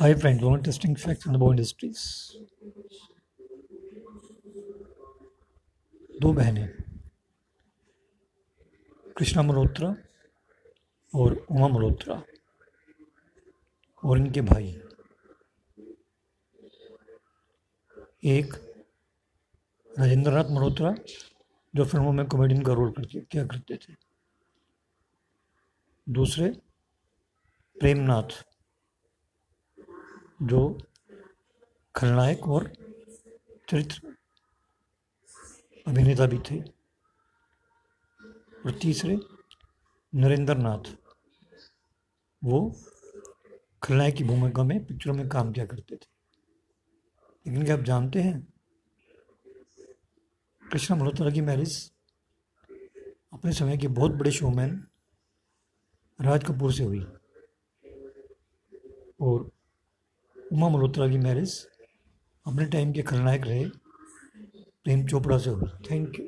Hi friends, one interesting fact in the bow industries. दो बहनें कृष्णा मल्होत्रा और उमा मल्होत्रा और इनके भाई। एक राजेंद्र नाथ मल्होत्रा जो फ़िल्मों में कॉमेडियन का रोल करते क्या करते थे? दूसरे प्रेमनाथ। जो खलनायक और चरित्र अभिनेता भी थे, और तीसरे नरेंद्र नाथ वो खलनायक की भूमिका में पिक्चरों में काम किया करते थे। लेकिन क्या आप जानते हैं, कृष्ण मल्होत्रा की मैरिज अपने समय के बहुत बड़े शोमैन राज कपूर से हुई। और उमा मल्होत्रा की मैरिज अपने टाइम के खलनायक रहे, प्रेम चोपड़ा से हुई। Thank you